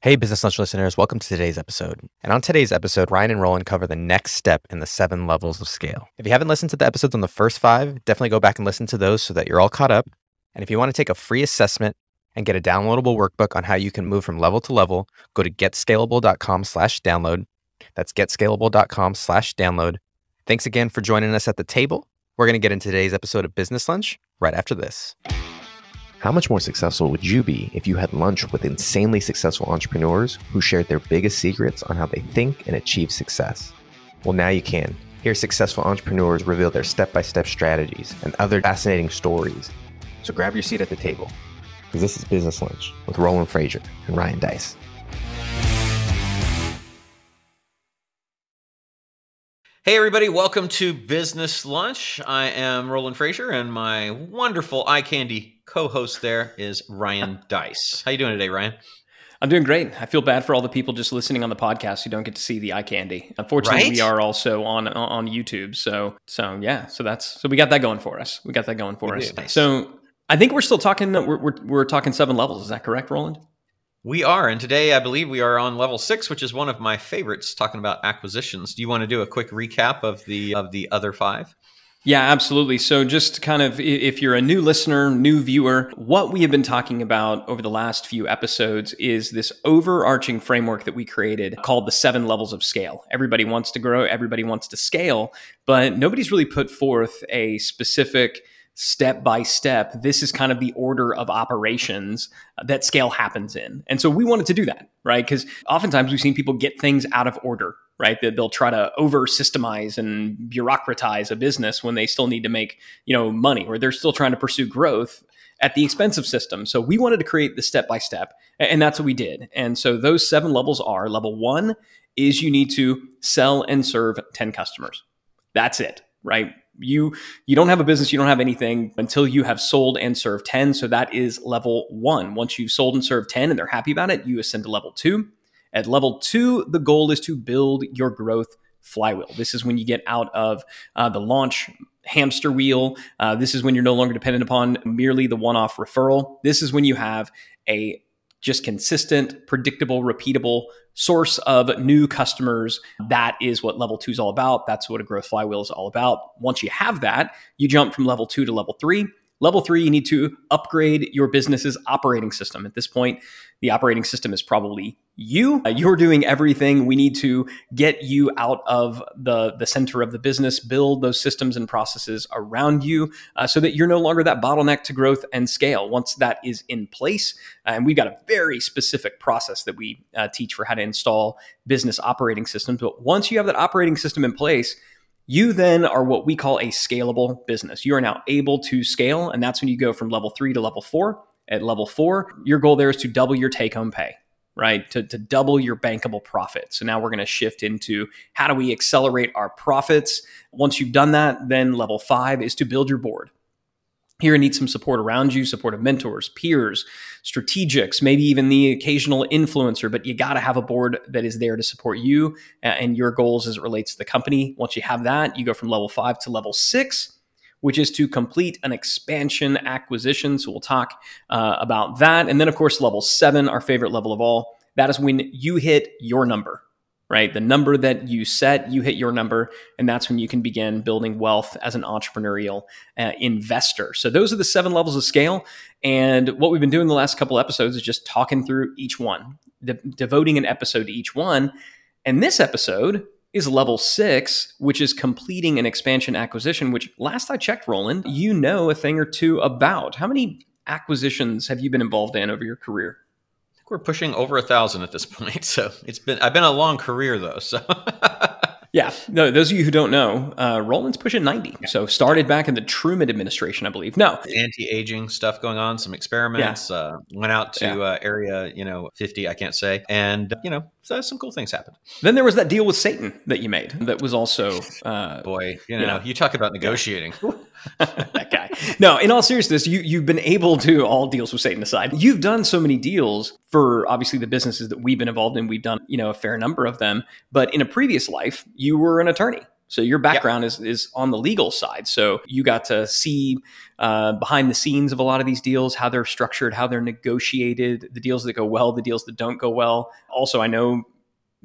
Hey, Business Lunch listeners, welcome to today's episode. And on today's episode, Ryan and Roland cover the next step in the seven levels of scale. If you haven't listened to the episodes on the first five, definitely go back and listen to those so that you're all caught up. And if you want to take a free assessment and get a downloadable workbook on how you can move from level to level, go to getscalable.com slash download. That's getscalable.com slash download. Thanks again for joining us at the table. We're going to get into today's episode of Business Lunch right after this. How much more successful would you be if you had lunch with insanely successful entrepreneurs who shared their biggest secrets on how they think and achieve success? Well, now you can. Hear successful entrepreneurs reveal their step by step strategies and other fascinating stories. So grab your seat at the table, because this is Business Lunch with Roland Frasier and Ryan Deiss. Hey, everybody, welcome to Business Lunch. I am Roland Frasier, and my wonderful eye candy co-host there is Ryan Deiss. How you doing today, Ryan? I'm doing great. I feel bad for all the people just listening on the podcast who don't get to see the eye candy. Unfortunately, Right? we are also on on YouTube. So so yeah. So that's so we got that going for us. We got that going for We us. Nice. So I think we're still talking. We're, we're we're talking seven levels. Is that correct, Roland? We are, and today I believe we are on level six, which is one of my favorites. Talking about acquisitions. Do you want to do a quick recap of the of the other five? Yeah, absolutely. So, just kind of if you're a new listener, new viewer, what we have been talking about over the last few episodes is this overarching framework that we created called the seven levels of scale. Everybody wants to grow, everybody wants to scale, but nobody's really put forth a specific step by step. This is kind of the order of operations that scale happens in. And so we wanted to do that, right? Because oftentimes we've seen people get things out of order, right? That they'll try to over systemize and bureaucratize a business when they still need to make, you know, money or they're still trying to pursue growth at the expense of systems. So we wanted to create the step by step, and that's what we did. And so those seven levels are level one is you need to sell and serve 10 customers. That's it, right? You you don't have a business, you don't have anything until you have sold and served 10. So that is level 1. Once you've sold and served 10 and they're happy about it, you ascend to level 2. At level 2, the goal is to build your growth flywheel. This is when you get out of uh, the launch hamster wheel. Uh, this is when you're no longer dependent upon merely the one-off referral. This is when you have a just consistent, predictable, repeatable source of new customers. That is what level two is all about. That's what a growth flywheel is all about. Once you have that, you jump from level two to level three. Level three, you need to upgrade your business's operating system. At this point, the operating system is probably you. Uh, you're doing everything. We need to get you out of the, the center of the business, build those systems and processes around you uh, so that you're no longer that bottleneck to growth and scale. Once that is in place, uh, and we've got a very specific process that we uh, teach for how to install business operating systems. But once you have that operating system in place, you then are what we call a scalable business. You are now able to scale, and that's when you go from level three to level four. At level four, your goal there is to double your take home pay, right? To, to double your bankable profit. So now we're going to shift into how do we accelerate our profits? Once you've done that, then level five is to build your board. Here, you need some support around you, support of mentors, peers, strategics, maybe even the occasional influencer, but you got to have a board that is there to support you and your goals as it relates to the company. Once you have that, you go from level five to level six, which is to complete an expansion acquisition. So we'll talk uh, about that. And then, of course, level seven, our favorite level of all, that is when you hit your number right? The number that you set, you hit your number, and that's when you can begin building wealth as an entrepreneurial uh, investor. So those are the seven levels of scale. And what we've been doing the last couple episodes is just talking through each one, de- devoting an episode to each one. And this episode is level six, which is completing an expansion acquisition, which last I checked, Roland, you know a thing or two about. How many acquisitions have you been involved in over your career? I think we're pushing over a thousand at this point. So it's been I've been a long career though. So Yeah, no. Those of you who don't know, uh, Roland's pushing ninety. So started back in the Truman administration, I believe. No, anti-aging stuff going on, some experiments. Uh, went out to Yeah. uh, area you know fifty, I can't say, and you know so some cool things happened. then there was that deal with Satan that you made. That was also uh, Boy, you You know, know. you talk about negotiating. that guy. No, in all seriousness, you you've been able to all deals with Satan aside. You've done so many deals for obviously the businesses that we've been involved in. We've done you know a fair number of them. But in a previous life, you were an attorney, So your background is is on the legal side. So you got to see uh, behind the scenes of a lot of these deals, how they're structured, how they're negotiated, the deals that go well, the deals that don't go well. Also, I know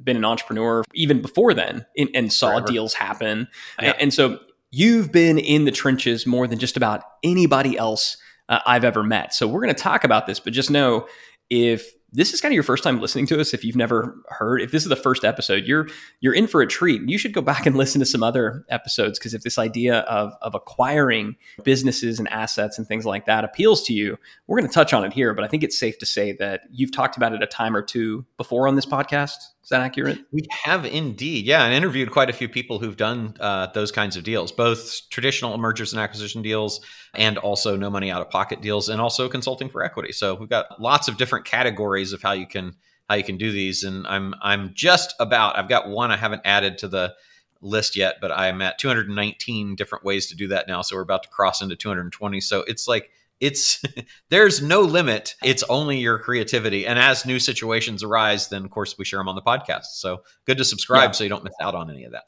been an entrepreneur even before then and, and saw Forever. deals happen. Yeah. And, and, so you've been in the trenches more than just about anybody else uh, I've ever met. So we're going to talk about this, but just know if this is kind of your first time listening to us if you've never heard if this is the first episode you're you're in for a treat. You should go back and listen to some other episodes because if this idea of of acquiring businesses and assets and things like that appeals to you we're going to touch on it here but i think it's safe to say that you've talked about it a time or two before on this podcast is that accurate? We have indeed, yeah, and interviewed quite a few people who've done uh, those kinds of deals, both traditional mergers and acquisition deals, and also no money out of pocket deals, and also consulting for equity. So we've got lots of different categories of how you can how you can do these, and I'm I'm just about I've got one I haven't added to the list yet, but I'm at 219 different ways to do that now. So we're about to cross into 220. So it's like it's there's no limit. It's only your creativity. And as new situations arise then of course we share them on the podcast. So good to subscribe yeah. so you don't miss out on any of that.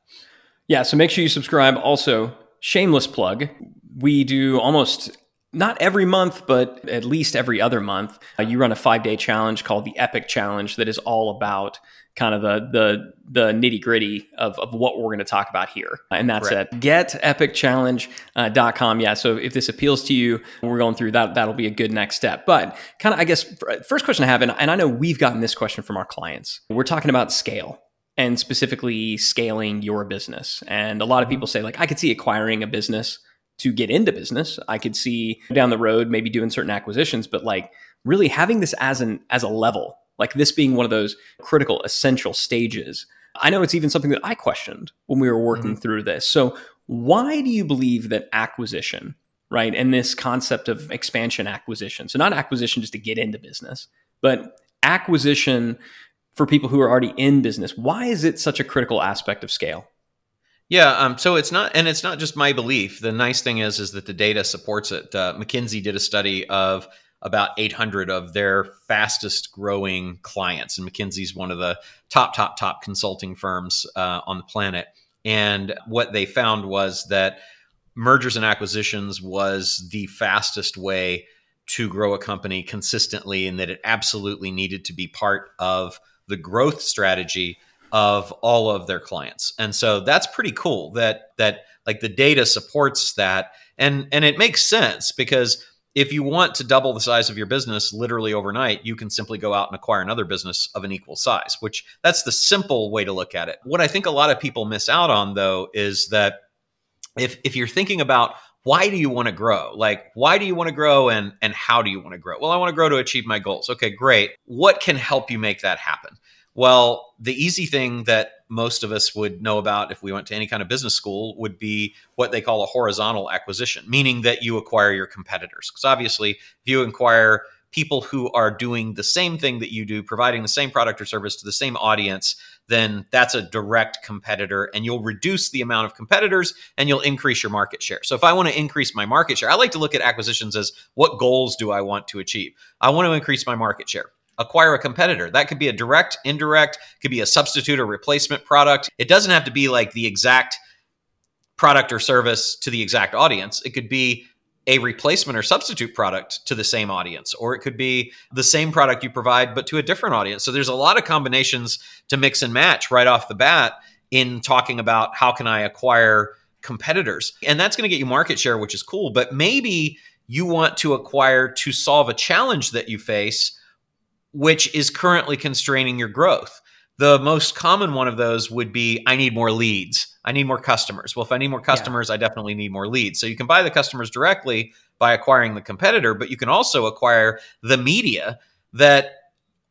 Yeah so make sure you subscribe. Also shameless plug. We do almost not every month, but at least every other month, uh, you run a five day challenge called the Epic Challenge that is all about kind of the the the nitty gritty of, of what we're going to talk about here. And that's right. at getepicchallenge.com. Yeah. So if this appeals to you, we're going through that, that'll be a good next step. But kind of, I guess, first question I have, and, and I know we've gotten this question from our clients. We're talking about scale and specifically scaling your business. And a lot of mm-hmm. people say, like, I could see acquiring a business to get into business. I could see down the road maybe doing certain acquisitions, but like really having this as an as a level like this being one of those critical, essential stages. I know it's even something that I questioned when we were working mm-hmm. through this. So, why do you believe that acquisition, right, and this concept of expansion acquisition, so not acquisition just to get into business, but acquisition for people who are already in business, why is it such a critical aspect of scale? Yeah, um, so it's not, and it's not just my belief. The nice thing is, is that the data supports it. Uh, McKinsey did a study of about 800 of their fastest growing clients. And McKinsey's one of the top, top, top consulting firms uh, on the planet. And what they found was that mergers and acquisitions was the fastest way to grow a company consistently, and that it absolutely needed to be part of the growth strategy of all of their clients. And so that's pretty cool that that like the data supports that and and it makes sense because if you want to double the size of your business literally overnight, you can simply go out and acquire another business of an equal size, which that's the simple way to look at it. What I think a lot of people miss out on though is that if if you're thinking about why do you want to grow? Like why do you want to grow and and how do you want to grow? Well, I want to grow to achieve my goals. Okay, great. What can help you make that happen? Well, the easy thing that most of us would know about if we went to any kind of business school would be what they call a horizontal acquisition, meaning that you acquire your competitors. Because obviously, if you acquire people who are doing the same thing that you do, providing the same product or service to the same audience, then that's a direct competitor and you'll reduce the amount of competitors and you'll increase your market share. So if I want to increase my market share, I like to look at acquisitions as what goals do I want to achieve? I want to increase my market share acquire a competitor. That could be a direct, indirect, could be a substitute or replacement product. It doesn't have to be like the exact product or service to the exact audience. It could be a replacement or substitute product to the same audience, or it could be the same product you provide, but to a different audience. So there's a lot of combinations to mix and match right off the bat in talking about how can I acquire competitors. And that's going to get you market share, which is cool. But maybe you want to acquire to solve a challenge that you face which is currently constraining your growth. The most common one of those would be I need more leads. I need more customers. Well, if I need more customers, yeah. I definitely need more leads. So you can buy the customers directly by acquiring the competitor, but you can also acquire the media that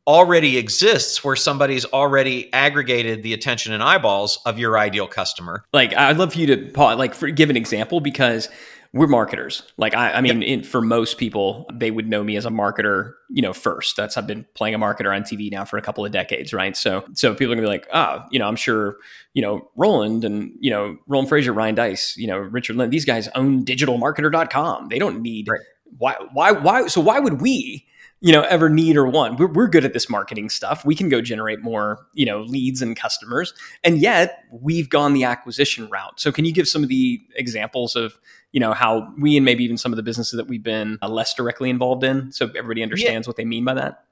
already exists where somebody's already aggregated the attention and eyeballs of your ideal customer. Like I'd love for you to like for, give an example because we're marketers. Like I, I mean, yep. in, for most people, they would know me as a marketer, you know, first. That's I've been playing a marketer on TV now for a couple of decades, right? So, so people are gonna be like, ah, oh, you know, I'm sure, you know, Roland and you know, Roland Frasier, Ryan Deiss, you know, Richard Lynn, these guys own digitalmarketer.com. They don't need right. why, why, why. So why would we? you know ever need or want we're, we're good at this marketing stuff we can go generate more you know leads and customers and yet we've gone the acquisition route so can you give some of the examples of you know how we and maybe even some of the businesses that we've been uh, less directly involved in so everybody understands yeah. what they mean by that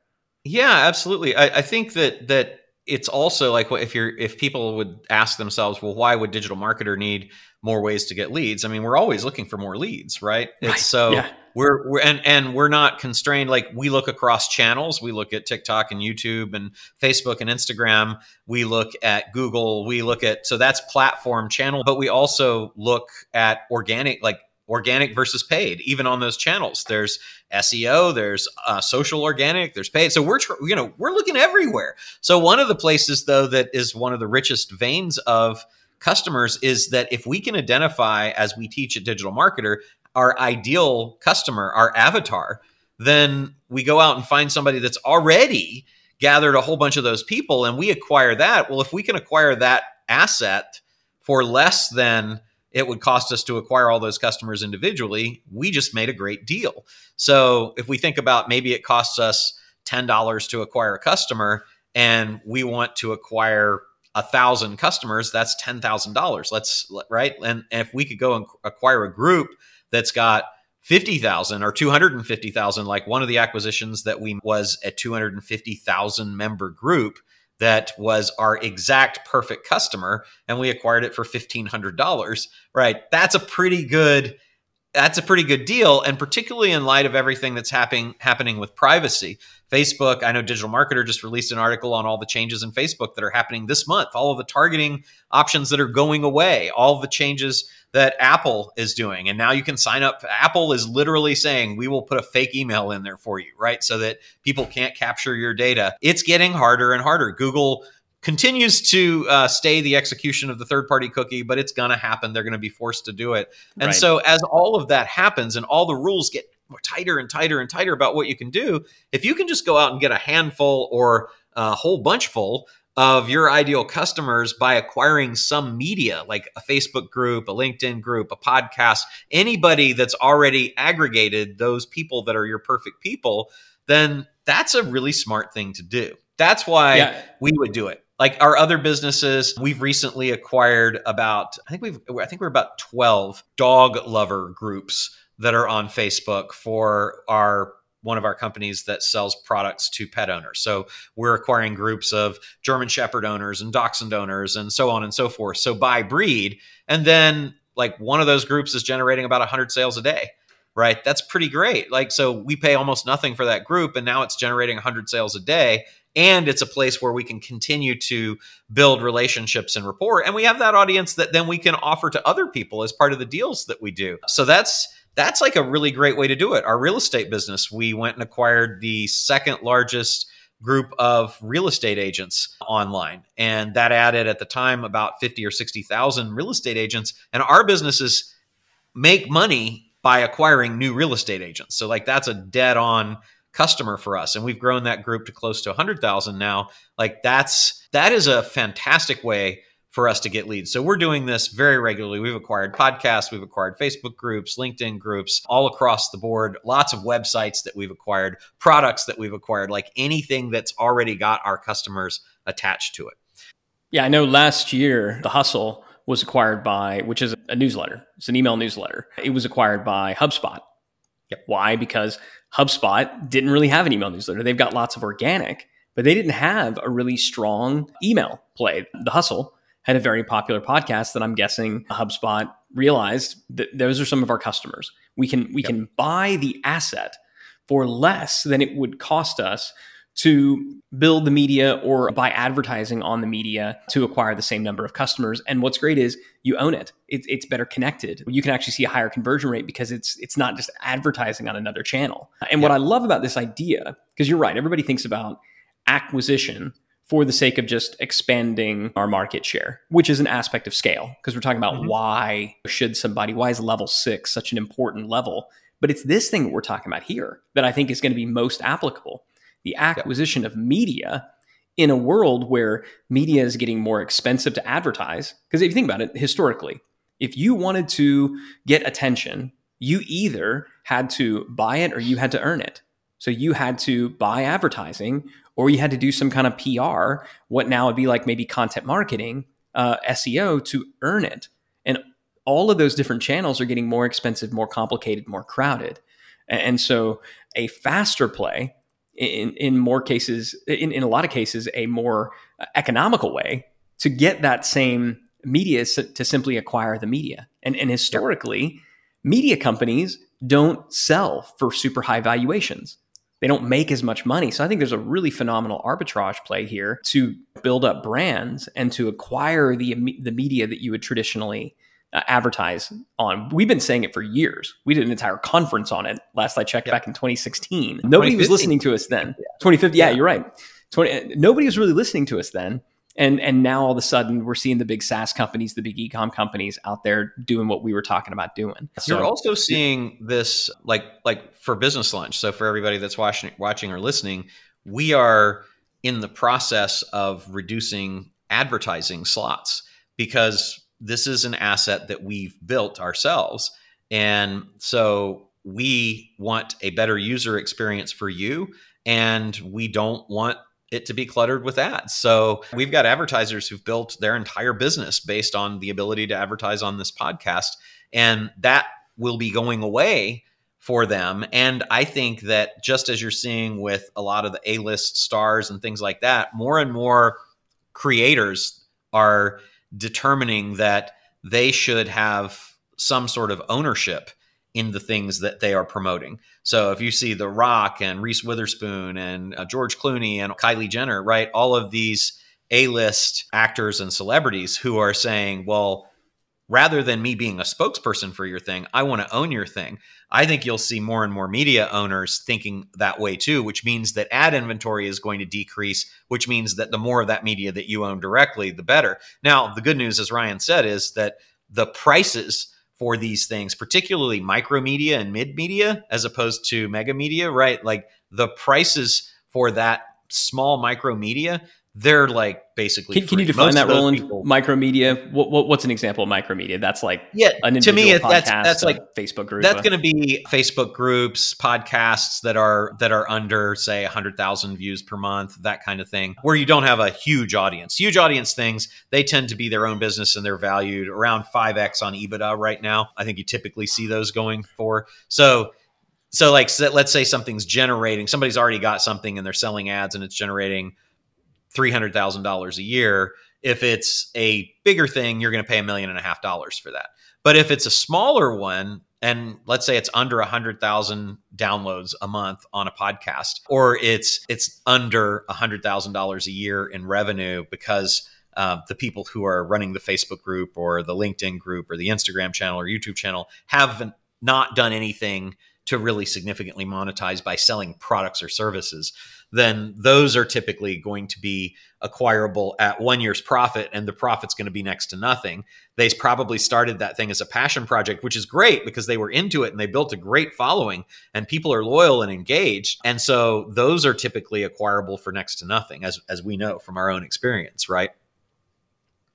yeah absolutely I, I think that that it's also like if you're if people would ask themselves well why would digital marketer need more ways to get leads i mean we're always looking for more leads right, right. it's so yeah. We're, we're and and we're not constrained like we look across channels. We look at tiktok and youtube and facebook and instagram. We look at google. We look at so that's platform channel but we also look at organic like organic versus paid even on those channels. There's seo there's uh, social organic there's paid. So we're tr- you know we're looking everywhere. So one of the places though that is one of the richest veins of customers is that if we can identify as we teach a digital marketer our ideal customer our avatar then we go out and find somebody that's already gathered a whole bunch of those people and we acquire that well if we can acquire that asset for less than it would cost us to acquire all those customers individually, we just made a great deal. So if we think about maybe it costs us $10 to acquire a customer and we want to acquire a thousand customers, that's $10,000. Let's right. And, and if we could go and acquire a group that's got 50,000 or 250,000, like one of the acquisitions that we was a 250,000 member group, that was our exact perfect customer and we acquired it for $1500 right? That's a pretty good that's a pretty good deal and particularly in light of everything that's happening happening with privacy facebook i know digital marketer just released an article on all the changes in facebook that are happening this month all of the targeting options that are going away all the changes that Apple is doing. And now you can sign up. Apple is literally saying, we will put a fake email in there for you, right? So that people can't capture your data. It's getting harder and harder. Google continues to uh, stay the execution of the third party cookie, but it's going to happen. They're going to be forced to do it. And right. so as all of that happens and all the rules get tighter and tighter and tighter about what you can do, if you can just go out and get a handful or a whole bunch full of your ideal customers by acquiring some media like a Facebook group, a LinkedIn group, a podcast, anybody that's already aggregated those people that are your perfect people, then that's a really smart thing to do. That's why yeah. we would do it. Like our other businesses, we've recently acquired about I think we've I think we're about 12 dog lover groups that are on Facebook for our one of our companies that sells products to pet owners. So we're acquiring groups of German Shepherd owners and Dachshund owners and so on and so forth. So by breed, and then like one of those groups is generating about 100 sales a day. Right. That's pretty great. Like, so we pay almost nothing for that group, and now it's generating 100 sales a day. And it's a place where we can continue to build relationships and rapport. And we have that audience that then we can offer to other people as part of the deals that we do. So that's that's like a really great way to do it. Our real estate business, we went and acquired the second largest group of real estate agents online. And that added at the time about 50 or 60,000 real estate agents. And our businesses make money by acquiring new real estate agents. So, like, that's a dead on customer for us. And we've grown that group to close to 100,000 now. Like, that's that is a fantastic way for us to get leads. So we're doing this very regularly. We've acquired podcasts, we've acquired Facebook groups, LinkedIn groups, all across the board, lots of websites that we've acquired, products that we've acquired, like anything that's already got our customers attached to it. Yeah, I know last year, The Hustle was acquired by, which is a newsletter, it's an email newsletter. It was acquired by HubSpot. Yep. Why? Because HubSpot didn't really have an email newsletter. They've got lots of organic, but they didn't have a really strong email play. The Hustle had a very popular podcast that I'm guessing HubSpot realized that those are some of our customers. We can we yep. can buy the asset for less than it would cost us to build the media or buy advertising on the media to acquire the same number of customers. And what's great is you own it. It's, it's better connected. You can actually see a higher conversion rate because it's it's not just advertising on another channel. And yep. what I love about this idea, because you're right, everybody thinks about acquisition for the sake of just expanding our market share, which is an aspect of scale. Because we're talking about mm-hmm. why should somebody, why is level six such an important level? But it's this thing that we're talking about here that I think is going to be most applicable the acquisition yep. of media in a world where media is getting more expensive to advertise. Because if you think about it historically, if you wanted to get attention, you either had to buy it or you had to earn it. So you had to buy advertising or you had to do some kind of PR, what now would be like maybe content marketing, uh, SEO to earn it. And all of those different channels are getting more expensive, more complicated, more crowded. And so a faster play in, in more cases, in, in a lot of cases, a more uh, economical way to get that same media to simply acquire the media. And, and historically, media companies don't sell for super high valuations. They don't make as much money. So I think there's a really phenomenal arbitrage play here to build up brands and to acquire the, the media that you would traditionally uh, advertise on. We've been saying it for years. We did an entire conference on it last I checked yep. back in 2016. Nobody was listening to us then. 2050. Yeah, yeah, you're right. 20, nobody was really listening to us then. And and now all of a sudden we're seeing the big SaaS companies, the big ecom companies out there doing what we were talking about doing. So, You're also seeing this like like for business lunch. So for everybody that's watching watching or listening, we are in the process of reducing advertising slots because this is an asset that we've built ourselves. And so we want a better user experience for you. And we don't want it to be cluttered with ads. So we've got advertisers who've built their entire business based on the ability to advertise on this podcast. And that will be going away for them. And I think that just as you're seeing with a lot of the A list stars and things like that, more and more creators are determining that they should have some sort of ownership in the things that they are promoting. So if you see The Rock and Reese Witherspoon and uh, George Clooney and Kylie Jenner, right, all of these A-list actors and celebrities who are saying, "Well, rather than me being a spokesperson for your thing, I want to own your thing." I think you'll see more and more media owners thinking that way too, which means that ad inventory is going to decrease, which means that the more of that media that you own directly, the better. Now, the good news as Ryan said is that the prices for these things, particularly micro media and mid media, as opposed to mega media, right? Like the prices for that small micro media they're like basically. Can, can you define Most that, Roland? People, micromedia. What, what, what's an example of micromedia? That's like yeah. to me, that's that's like Facebook group. That's going to be Facebook groups, podcasts that are that are under say hundred thousand views per month, that kind of thing, where you don't have a huge audience. Huge audience things they tend to be their own business and they're valued around five x on EBITDA right now. I think you typically see those going for so so like let's say something's generating somebody's already got something and they're selling ads and it's generating $300,000 a year. If it's a bigger thing, you're going to pay a million and a half dollars for that. But if it's a smaller one, and let's say it's under 100,000 downloads a month on a podcast, or it's it's under $100,000 a year in revenue because uh, the people who are running the Facebook group or the LinkedIn group or the Instagram channel or YouTube channel have not done anything to really significantly monetize by selling products or services then those are typically going to be acquirable at one year's profit and the profit's going to be next to nothing. They probably started that thing as a passion project, which is great because they were into it and they built a great following and people are loyal and engaged. And so those are typically acquirable for next to nothing as as we know from our own experience, right?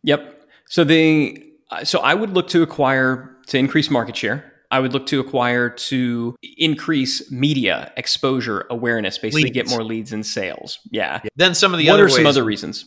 Yep. So the uh, so I would look to acquire to increase market share I would look to acquire to increase media exposure awareness, basically leads. get more leads and sales. Yeah. yeah. Then some of the what other are ways, some other reasons?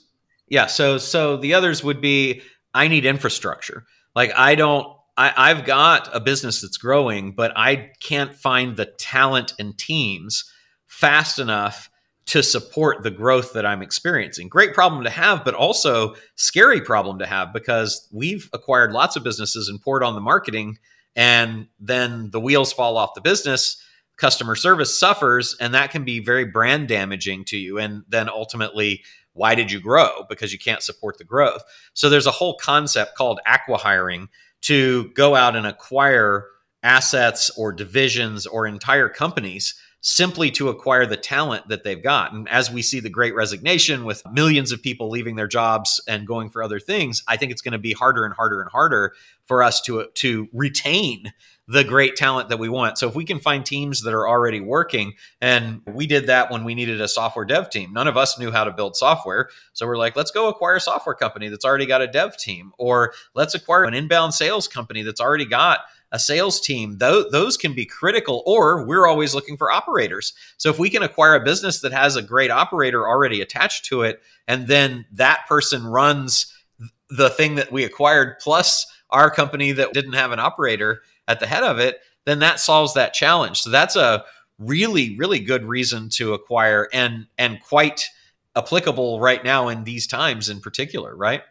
Yeah. So so the others would be I need infrastructure. Like I don't I, I've got a business that's growing, but I can't find the talent and teams fast enough to support the growth that I'm experiencing. Great problem to have, but also scary problem to have because we've acquired lots of businesses and poured on the marketing and then the wheels fall off the business customer service suffers and that can be very brand damaging to you. And then ultimately why did you grow? Because you can't support the growth. So there's a whole concept called acqui-hiring to go out and acquire assets or divisions or entire companies simply to acquire the talent that they've got. And as we see the great resignation with millions of people leaving their jobs and going for other things, I think it's going to be harder and harder and harder for us to to retain the great talent that we want. So if we can find teams that are already working, and we did that when we needed a software dev team. None of us knew how to build software. So we're like, let's go acquire a software company that's already got a dev team, or let's acquire an inbound sales company that's already got a sales team, those, those can be critical, or we're always looking for operators. So if we can acquire a business that has a great operator already attached to it, and then that person runs the thing that we acquired plus our company that didn't have an operator at the head of it, then that solves that challenge. So that's a really, really good reason to acquire and and quite applicable right now in these times in particular, right?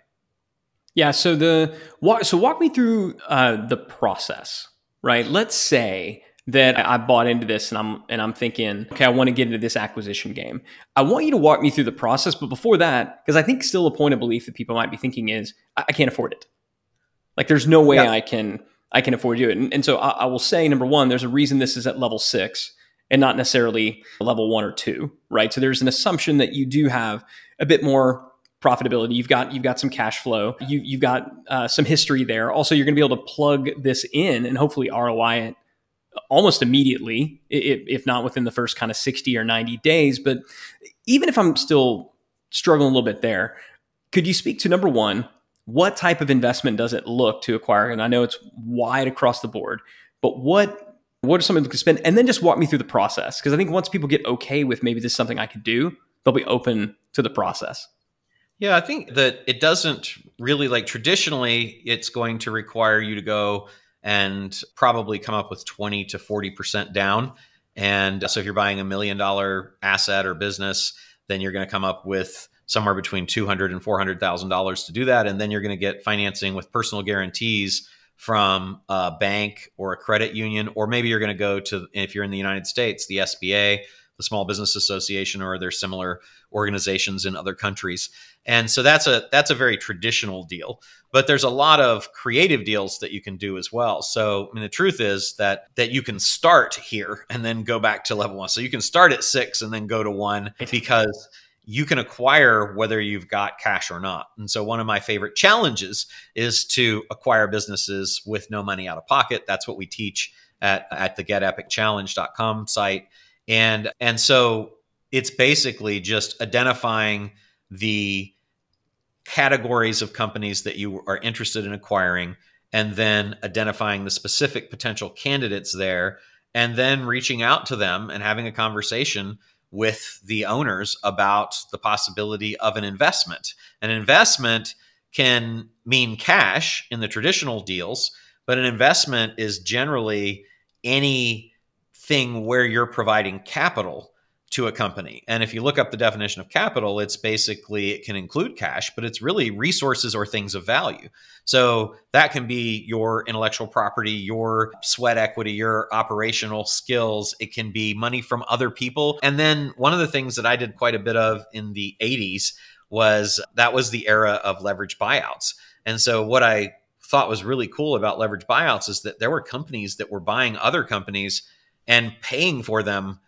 Yeah. So the walk, so walk me through uh, the process, right? Let's say that I bought into this and I'm and I'm thinking, okay, I want to get into this acquisition game. I want you to walk me through the process, but before that, because I think still a point of belief that people might be thinking is, I, I can't afford it. Like, there's no way yeah. I can I can afford to do it. And, and so I, I will say, number one, there's a reason this is at level six and not necessarily level one or two, right? So there's an assumption that you do have a bit more profitability. You've got you've got some cash flow. You you've got uh, some history there. Also, you're going to be able to plug this in and hopefully ROI it almost immediately, if not within the first kind of 60 or 90 days. But even if I'm still struggling a little bit there, could you speak to number one? What type of investment does it look to acquire? And I know it's wide across the board, but what what are some of the spend? And then just walk me through the process because I think once people get okay with maybe this is something I could do, they'll be open to the process. Yeah, I think that it doesn't really like traditionally, it's going to require you to go and probably come up with 20 to 40% down. And so if you're buying a million dollar asset or business, then you're going to come up with somewhere between 200 and 400,000 dollars to do that and then you're going to get financing with personal guarantees from a bank or a credit union or maybe you're going to go to if you're in the United States the SBA the Small Business Association or there's similar organizations in other countries. And so that's a that's a very traditional deal. But there's a lot of creative deals that you can do as well. So I mean the truth is that that you can start here and then go back to level 1. So you can start at 6 and then go to 1 because you can acquire whether you've got cash or not. And so one of my favorite challenges is to acquire businesses with no money out of pocket. That's what we teach at, at the getepicchallenge.com site. And and so it's basically just identifying the categories of companies that you are interested in acquiring and then identifying the specific potential candidates there and then reaching out to them and having a conversation with the owners about the possibility of an investment. An investment can mean cash in the traditional deals, but an investment is generally anything where you're providing capital to a company. And if you look up the definition of capital, it's basically it can include cash, but it's really resources or things of value. So that can be your intellectual property, your sweat equity, your operational skills. It can be money from other people. And then one of the things that I did quite a bit of in the 80s was that was the era of leverage buyouts. And so what I thought was really cool about leverage buyouts is that there were companies that were buying other companies and paying for them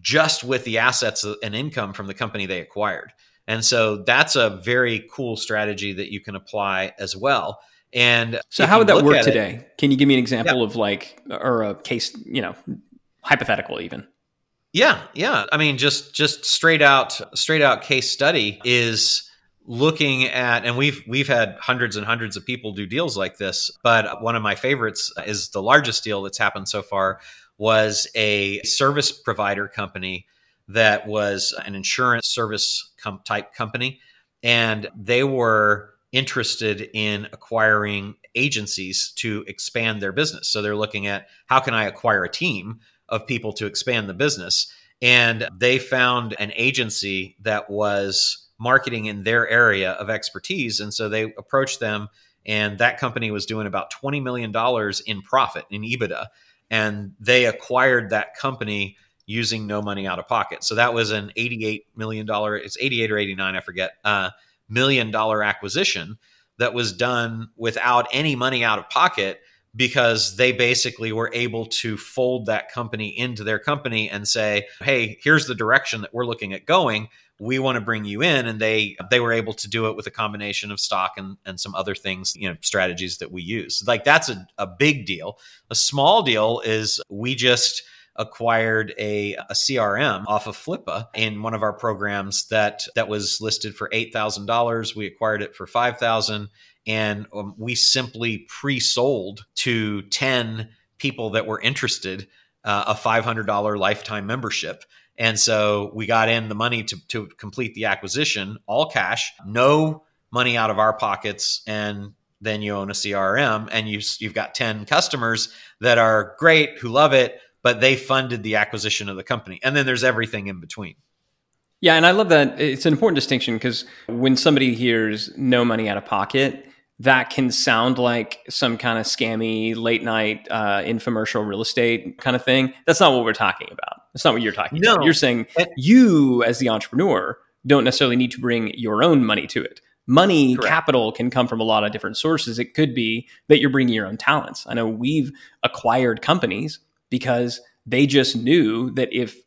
just with the assets and income from the company they acquired. And so that's a very cool strategy that you can apply as well. And so, how would that work today? It, can you give me an example yeah. of like, or a case, you know, hypothetical even? Yeah, yeah. I mean, just just straight out, straight out case study is looking at, and we've we've had hundreds and hundreds of people do deals like this. But one of my favorites is the largest deal that's happened so far was a service provider company that was an insurance service com- type company. And they were interested in acquiring agencies to expand their business. So they're looking at how can I acquire a team of people to expand the business? And they found an agency that was marketing in their area of expertise. And so they approached them, and that company was doing about $20 million in profit in EBITDA and they acquired that company using no money out of pocket. So that was an $88 million, it's 88 or 89, I forget, uh, million dollar acquisition that was done without any money out of pocket because they basically were able to fold that company into their company and say, "Hey, here's the direction that we're looking at going we want to bring you in and they they were able to do it with a combination of stock and, and some other things you know strategies that we use like that's a, a big deal a small deal is we just acquired a, a CRM off of Flippa in one of our programs that that was listed for eight thousand dollars. We acquired it for five thousand, and um, we simply pre-sold to ten people that were interested uh, a five hundred dollar lifetime membership. And so we got in the money to, to complete the acquisition, all cash, no money out of our pockets, and then you own a CRM and you, you've got 10 customers that are great who love it, but they funded the acquisition of the company. And then there's everything in between. Yeah, and I love that. It's an important distinction because when somebody hears no money out of pocket, that can sound like some kind of scammy late night uh, infomercial real estate kind of thing. That's not what we're talking about. That's not what you're talking no. about. You're saying you, as the entrepreneur, don't necessarily need to bring your own money to it money Correct. capital can come from a lot of different sources it could be that you're bringing your own talents i know we've acquired companies because they just knew that if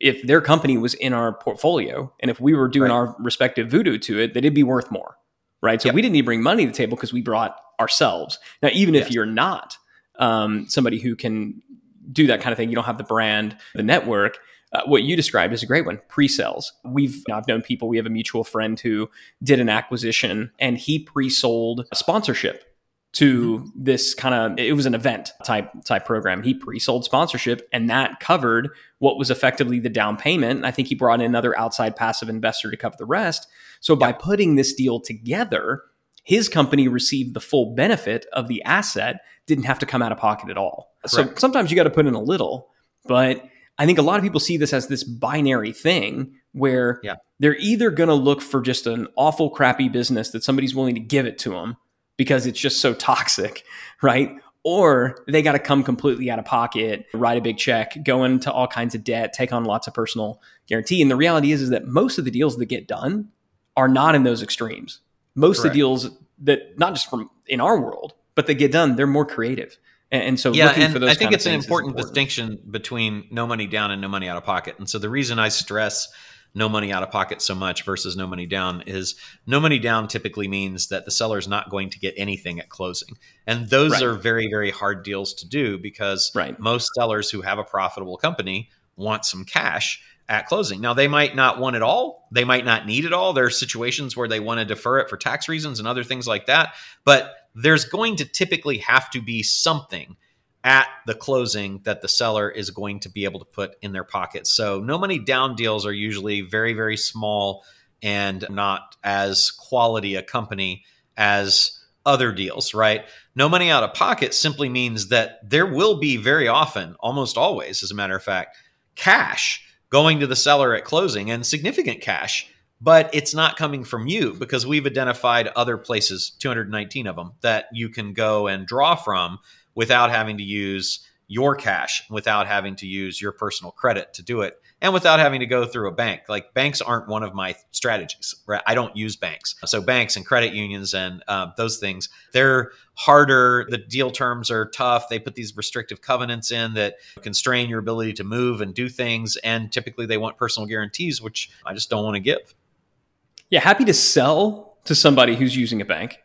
if their company was in our portfolio and if we were doing right. our respective voodoo to it that it'd be worth more right so yep. we didn't need to bring money to the table because we brought ourselves now even yes. if you're not um, somebody who can do that kind of thing. You don't have the brand the network. Uh, what you described is a great one pre-sales. We've i've known people. We have a mutual friend who did an acquisition and he pre-sold a sponsorship to mm-hmm. this kind of it was an event type type program. He pre-sold sponsorship and that covered what was effectively the down payment. I think he brought in another outside passive investor to cover the rest. So by putting this deal together his company received the full benefit of the asset didn't have to come out of pocket at all Correct. so sometimes you got to put in a little but I think a lot of people see this as this binary thing where yeah. they're either going to look for just an awful, crappy business that somebody's willing to give it to them because it's just so toxic, right? Or they got to come completely out of pocket, write a big check, go into all kinds of debt, take on lots of personal guarantee. And the reality is, is that most of the deals that get done are not in those extremes. Most Correct. of the deals that not just from in our world, but they get done, they're more creative. And, so, yeah, and I think it's an important, important, distinction between no money down and no money out of pocket. And so, the reason I stress no money out of pocket so much versus no money down is no money down typically means that the seller is not going to get anything at closing. And those right. are very, very hard deals to do because right. most sellers who have a profitable company want some cash at closing. Now, they might not want it all. They might not need it all. There are situations where they want to defer it for tax reasons and other things like that. But there's going to typically have to be something at the closing that the seller is going to be able to put in their pocket. So no money down deals are usually very, very small and not as quality a company as other deals, right? No money out of pocket simply means that there will be very often, almost always, as a matter of fact, cash going to the seller at closing and significant cash but it's not coming from you because we've identified other places 219 of them that you can go and draw from without having to use your cash without having to use your personal credit to do it and without having to go through a bank. Like banks aren't one of my strategies right? I don't use banks. So banks and credit unions and uh, those things they're harder. The deal terms are tough. They put these restrictive covenants in that constrain your ability to move and do things and typically they want personal guarantees which i just don't want to give yeah, happy to sell to somebody who's using a bank.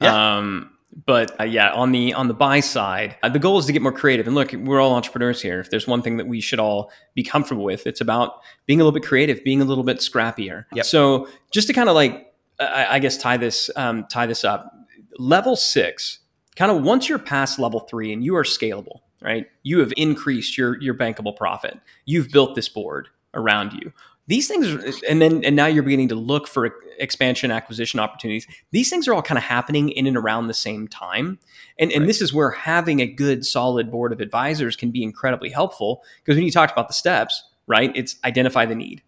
Yeah. Um, but uh, yeah, on the on the buy side, uh, the goal is to get more creative. And look, we're all entrepreneurs here. If there's one thing that we should all be comfortable with, it's about being a little bit creative, being a little bit scrappier. Yep. So just to kind of like, I, I guess tie this um, tie this up. Level six, kind of once you're past level three and you are scalable, right? You have increased your your bankable profit. You've built this board around you these things and then and now you're beginning to look for expansion acquisition opportunities. These things are all kind of happening in and around the same time. And and this is where having a good solid board of advisors can be incredibly helpful because when you talked about the steps right it's identify the need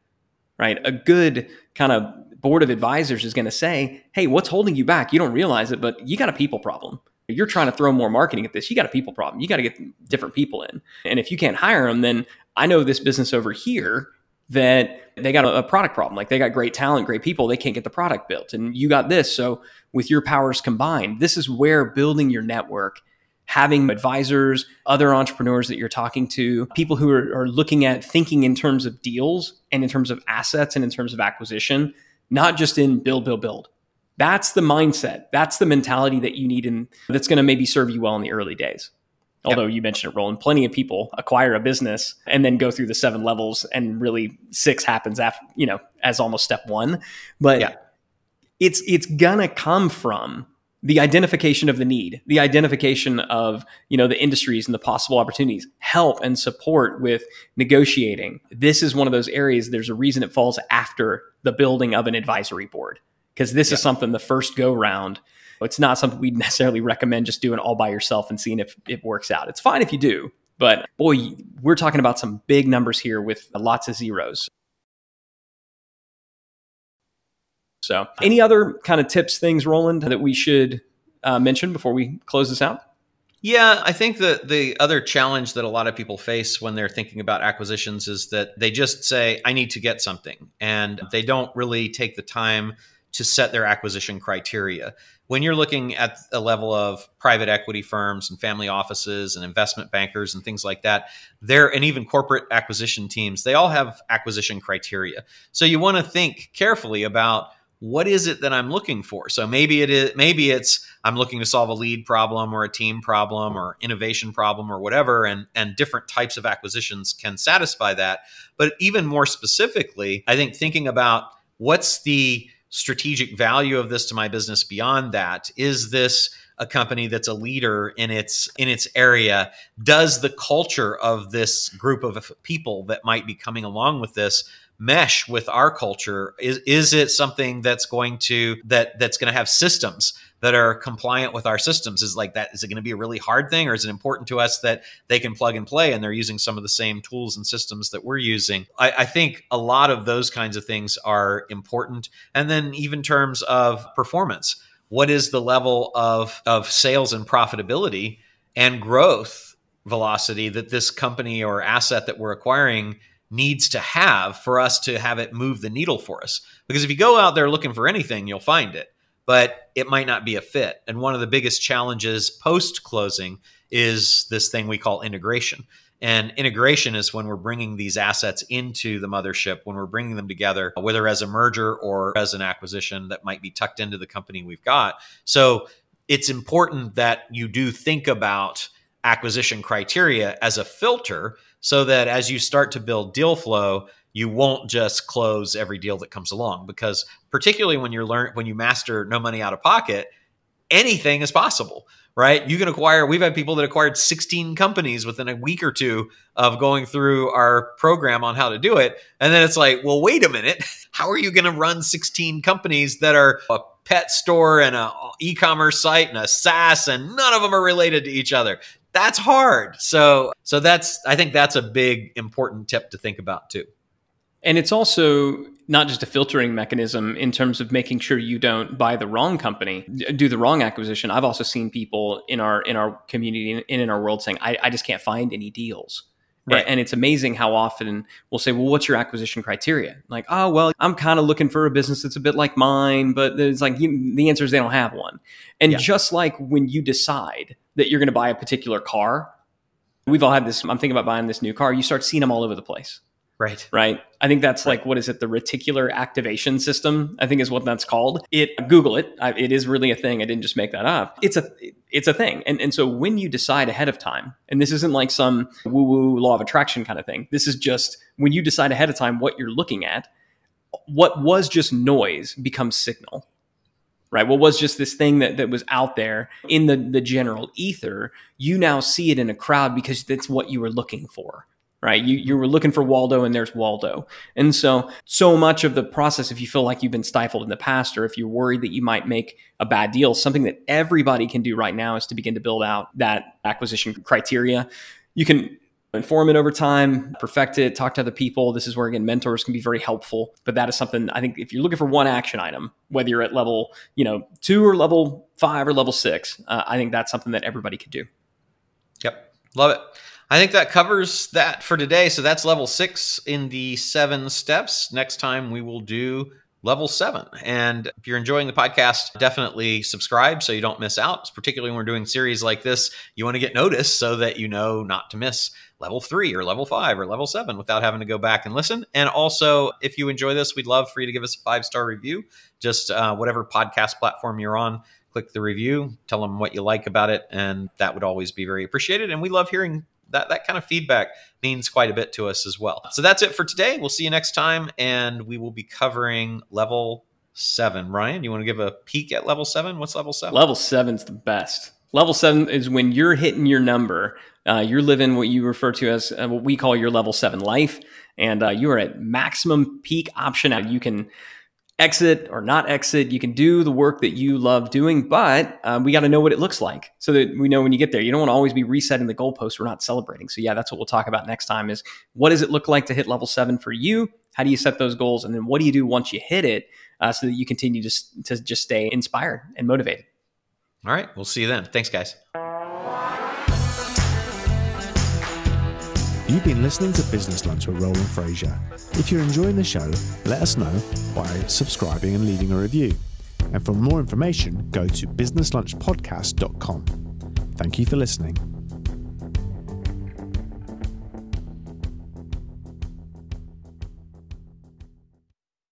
right? A good kind of board of advisors is going to say hey what's holding you back? You don't realize it but you got a people problem. You're trying to throw more marketing at this. You got a people problem. You got to get different people in. And if you can't hire them then i know this business over here that they got a, product problem. Like they got great talent, great people, they can't get the product built. And you got this. So with your powers combined, this is where building your network, having advisors, other entrepreneurs that you're talking to, people who are, are looking at thinking in terms of deals and in terms of assets and in terms of acquisition, not just in build, build, build. That's the mindset. That's the mentality that you need and that's going to maybe serve you well in the early days. Although you mentioned it, Roland, plenty of people acquire a business and then go through the seven levels, and really six happens after you know as almost step one. But yeah. it's it's gonna come from the identification of the need, the identification of you know the industries and the possible opportunities, help and support with negotiating. This is one of those areas. There's a reason it falls after the building of an advisory board because this yeah. is something the first go round it's not something we'd necessarily recommend just doing all by yourself and seeing if it works out. It's fine if you do, but boy, we're talking about some big numbers here with lots of zeros. So, any other kind of tips, things, Roland, that we should uh, mention before we close this out? Yeah, I think that the other challenge that a lot of people face when they're thinking about acquisitions is that they just say, I need to get something. And they don't really take the time to set their acquisition criteria when you're looking at a level of private equity firms and family offices and investment bankers and things like that, there and even corporate acquisition teams, they all have acquisition criteria. So you want to think carefully about what is it that I'm looking for? So maybe it is maybe it's I'm looking to solve a lead problem or a team problem or innovation problem or whatever and and different types of acquisitions can satisfy that. But even more specifically, I think thinking about what's the strategic value of this to my business beyond that? Is this a company that's a leader in its in its area? Does the culture of this group of people that might be coming along with this mesh with our culture? Is is it something that's going to that that's going to have systems that are compliant with our systems? Is like that is it going to be a really hard thing or is it important to us that they can plug and play and they're using some of the same tools and systems that we're using? I, I think a lot of those kinds of things are important. And then even terms of performance. What is the level of of sales and profitability and growth velocity that this company or asset that we're acquiring needs to have for us to have it move the needle for us. Because if you go out there looking for anything, you'll find it, but it might not be a fit. And one of the biggest challenges post closing is this thing we call integration. And integration is when we're bringing these assets into the mothership, when we're bringing them together, uh, whether as a merger or as an acquisition that might be tucked into the company we've got. So it's important that you do think about acquisition criteria as a filter so that as you start to build deal flow, you won't just close every deal that comes along because particularly when you're learn when you master no money out of pocket, anything is possible, right? You can acquire we've had people that acquired 16 companies within a week or two of going through our program on how to do it. And then it's like, well, wait a minute. How are you going to run 16 companies that are a pet store and a e-commerce site and a SaaS and none of them are related to each other? that's hard. So so that's I think that's a big important tip to think about too. And it's also not just a filtering mechanism in terms of making sure you don't buy the wrong company, do the wrong acquisition. I've also seen people in our in our community and in our world saying, I, I just can't find any deals. Right. And it's amazing how often we'll say, well, what's your acquisition criteria? Like, oh, well, I'm kind of looking for a business that's a bit like mine, but it's like you, the answer is they don't have one. And yeah. just like when you decide that you're going to buy a particular car. We've all had this. I'm thinking about buying this new car. You start seeing them all over the place. Right. Right. I think that's right. like what is it? The reticular activation system. I think is what that's called. It Google it. I, it is really a thing. I didn't just make that up. It's a it's a thing. And and so when you decide ahead of time, and this isn't like some woo woo law of attraction kind of thing. This is just when you decide ahead of time what you're looking at. What was just noise becomes signal right? What was just this thing that, that was out there in the, the general ether, you now see it in a crowd because that's what you were looking for, right? You, you were looking for Waldo and there's Waldo. And so, so much of the process, if you feel like you've been stifled in the past or if you're worried that you might make a bad deal, something that everybody can do right now is to begin to build out that acquisition criteria. You can inform it over time, perfect it, talk to other people. This is where again mentors can be very helpful. But that is something I think if you're looking for one action item, whether you're at level you know two or level five or level six, uh, I think that's something that everybody could do. Yep, love it. I think that covers that for today. So that's level six in the seven steps. Next time we will do level seven. And if you're enjoying the podcast, definitely subscribe so you don't miss out. Particularly when we're doing series like this, you want to get noticed so that you know not to miss level three or level five or level seven without having to go back and listen. And also, if you enjoy this, we'd love for you to give us a five star review. Just uh, whatever podcast platform you're on, click the review, tell them what you like about it, and that would always be very appreciated. And we love hearing that that kind of feedback means quite a bit to us as well. So that's it for today. We'll see you next time, and we will be covering level seven. Ryan, you want to give a peek at level seven? What's level seven? Level seven's the best. Level seven is when you're hitting your number. Uh, you're living what you refer to as uh, what we call your level seven life, and uh, you are at maximum peak option. You can exit or not exit. You can do the work that you love doing, but um, we got to know what it looks like so that we know when you get there. You don't want to always be resetting the goalposts. We're not celebrating. So yeah, that's what we'll talk about next time. Is what does it look like to hit level seven for you? How do you set those goals, and then what do you do once you hit it uh, so that you continue to to just stay inspired and motivated? All right, we'll see you then. Thanks, guys. You've been listening to Business Lunch with Roland Frasier. If you're enjoying the show, let us know by subscribing and leaving a review. And for more information, go to businesslunchpodcast.com. Thank you for listening.